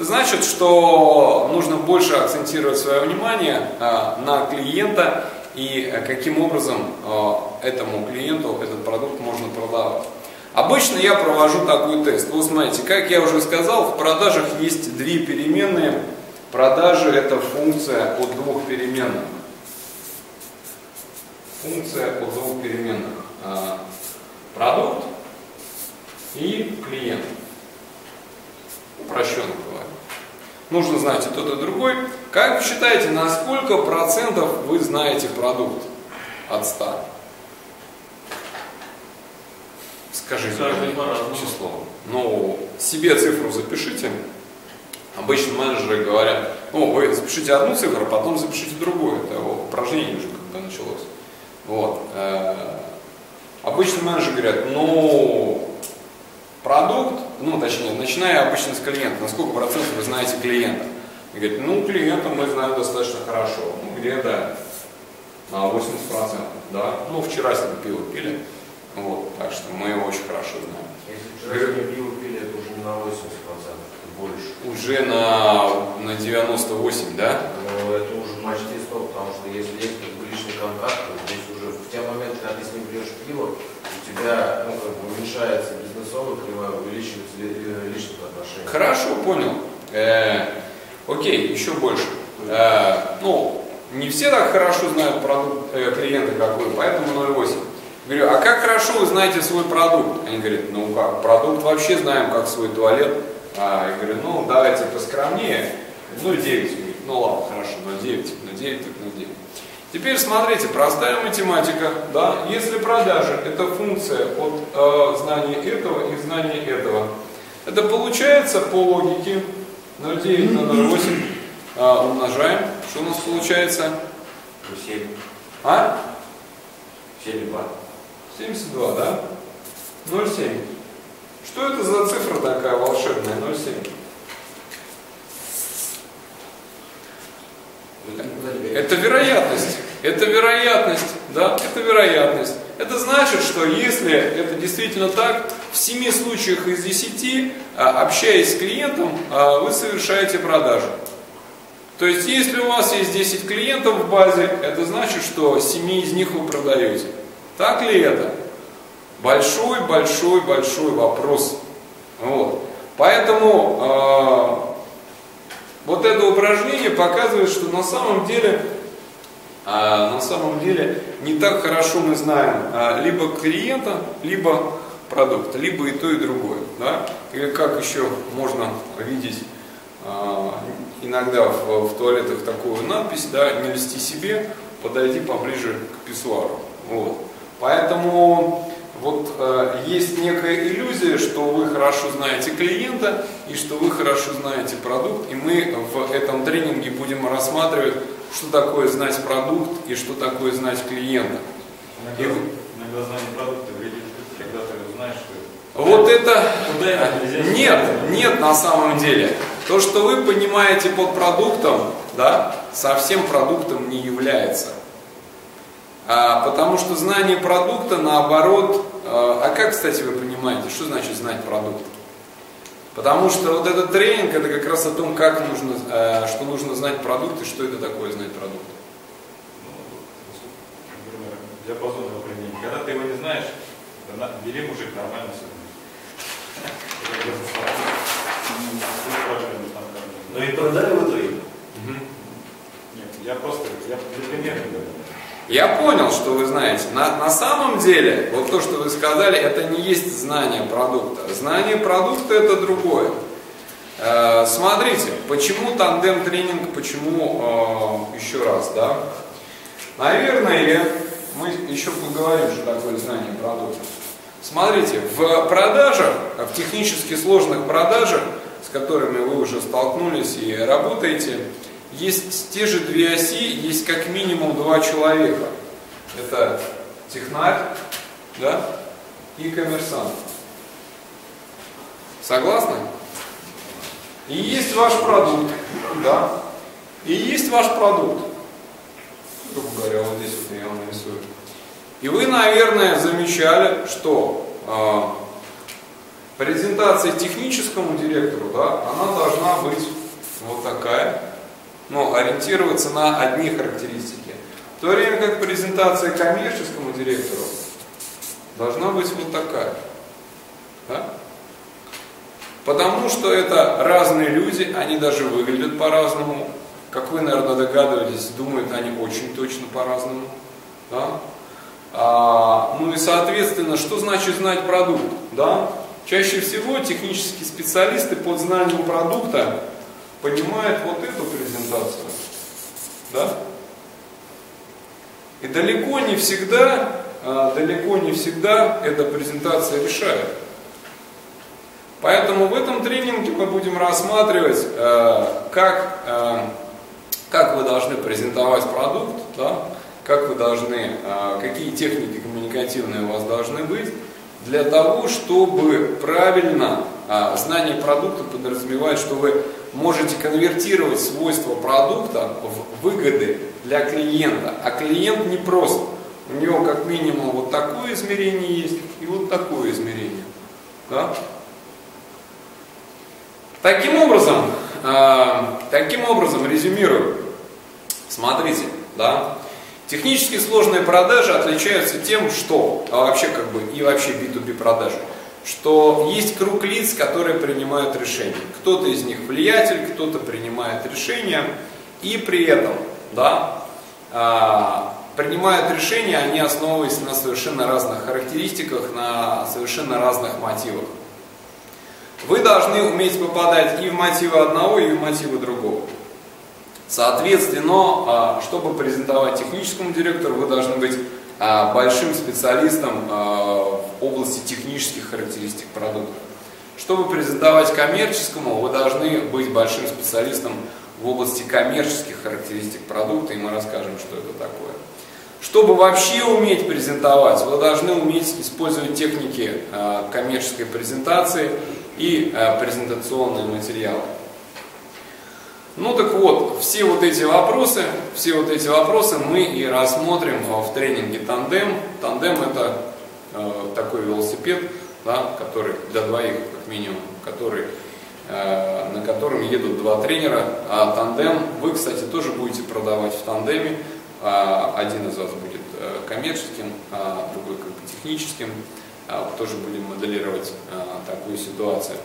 Это значит, что нужно больше акцентировать свое внимание а, на клиента и а, каким образом а, этому клиенту этот продукт можно продавать. Обычно я провожу такой тест. Вы смотрите, как я уже сказал, в продажах есть две переменные. Продажи это функция от двух переменных. Функция от двух переменных. Продукт и клиент. Упрощенно. Нужно знать и тот, и другой. Как вы считаете, на сколько процентов вы знаете продукт от 100? Скажите число. Ну, себе цифру запишите. Обычно менеджеры говорят, ну, вы запишите одну цифру, а потом запишите другую. Это упражнение уже как бы началось. Вот. Э, обычно менеджеры говорят, ну, продукт, ну точнее, начиная обычно с клиента, на сколько процентов вы знаете клиента? И говорит, ну клиента мы знаем достаточно хорошо, ну где-то на 80%, да, ну вчера с ним пиво пили, вот, так что мы его очень хорошо знаем. Если вчера с ним пиво пили, это уже не на 80%, это больше. Уже на, на 98, да? Ну это уже почти 100, потому что если есть личный контакт, то здесь уже в те моменты, когда ты с ним пьешь пиво, тебя ну, как бы уменьшается бизнесовая кривая, увеличивается э, личных отношений. Хорошо, понял. Э, окей, еще больше. Э, ну, не все так хорошо знают продукт э, клиента, как вы, поэтому 0,8. Говорю, а как хорошо вы знаете свой продукт? Они говорят, ну как, продукт вообще знаем, как свой туалет. А, я говорю, ну давайте поскромнее. 0,9. Ну ладно, хорошо, 0,9, 0,9, так 0,9. Теперь смотрите, простая математика, да, если продажи это функция от э, знания этого и знания этого, это получается по логике 0,9 на 0,8 э, умножаем, что у нас получается? 7. А? 7,2. 72, да? 0,7. Что это за цифра такая волшебная, 0,7? Это вероятность. Это вероятность, да, это вероятность. Это значит, что если это действительно так, в 7 случаях из 10, а, общаясь с клиентом, а, вы совершаете продажу. То есть, если у вас есть 10 клиентов в базе, это значит, что 7 из них вы продаете. Так ли это? Большой, большой, большой вопрос. Вот. Поэтому вот это упражнение показывает, что на самом деле, а, на самом деле не так хорошо мы знаем а, либо клиента, либо продукта, либо и то, и другое. Да? Или как еще можно видеть а, иногда в, туалетах такую надпись, да, не льсти себе, подойди поближе к писсуару. Вот. Поэтому вот э, есть некая иллюзия, что вы хорошо знаете клиента и что вы хорошо знаете продукт, и мы в этом тренинге будем рассматривать, что такое знать продукт и что такое знать клиента. Иногда, и... иногда знание продукта вредит, когда ты знаешь, что вот это... Нет, нет на самом деле. То, что вы понимаете под продуктом, да, совсем продуктом не является. А, потому что знание продукта, наоборот, а, а как, кстати, вы понимаете, что значит знать продукт? Потому что вот этот тренинг, это как раз о том, как нужно, а, что нужно знать продукт и что это такое знать продукт. Например, диапазон его применения. Когда ты его не знаешь, бери мужик, нормально все. Ну и продали в итоге? Нет, я просто, я для примера говорю. Я понял, что вы знаете. На, на самом деле, вот то, что вы сказали, это не есть знание продукта. Знание продукта это другое. Э, смотрите, почему тандем тренинг, почему э, еще раз, да? Наверное, мы еще поговорим, что такое знание продукта. Смотрите, в продажах, в технически сложных продажах, с которыми вы уже столкнулись и работаете, есть те же две оси, есть как минимум два человека. Это технарь да, и коммерсант. Согласны? И есть ваш продукт, да, и есть ваш продукт. Грубо говоря, вот здесь вот я вам нарисую. И вы, наверное, замечали, что э, презентация техническому директору, да, она должна быть вот такая, но ориентироваться на одни характеристики. В то время как презентация коммерческому директору должна быть вот такая. Да? Потому что это разные люди, они даже выглядят по-разному. Как вы, наверное, догадываетесь, думают они очень точно по-разному. Да? А, ну и, соответственно, что значит знать продукт? Да? Чаще всего технические специалисты под знанием продукта понимают вот эту презентацию. Да? И далеко не всегда, а, далеко не всегда эта презентация решает. Поэтому в этом тренинге мы будем рассматривать, э, как, э, как вы должны презентовать продукт, да, как вы должны, какие техники коммуникативные у вас должны быть, для того, чтобы правильно знание продукта подразумевает, что вы можете конвертировать свойства продукта в выгоды для клиента. А клиент не прост. У него как минимум вот такое измерение есть и вот такое измерение. Да? Таким образом, э, таким образом, резюмирую, смотрите, да, технически сложные продажи отличаются тем, что, а вообще как бы, и вообще B2B продажи, что есть круг лиц, которые принимают решения. Кто-то из них влиятель, кто-то принимает решения, и при этом, да, э, принимают решения, они основываясь на совершенно разных характеристиках, на совершенно разных мотивах. Вы должны уметь попадать и в мотивы одного, и в мотивы другого. Соответственно, а, чтобы презентовать техническому директору, вы должны быть а, большим специалистом а, в области технических характеристик продукта. Чтобы презентовать коммерческому, вы должны быть большим специалистом в области коммерческих характеристик продукта, и мы расскажем, что это такое. Чтобы вообще уметь презентовать, вы должны уметь использовать техники коммерческой презентации, и презентационные материалы. Ну так вот, все вот эти вопросы, все вот эти вопросы мы и рассмотрим в тренинге тандем. Тандем это э, такой велосипед, да, который для двоих как минимум, который, э, на котором едут два тренера. А тандем вы, кстати, тоже будете продавать в тандеме. А один из вас будет э, коммерческим, а другой как бы техническим. А, тоже будем моделировать а, такую ситуацию.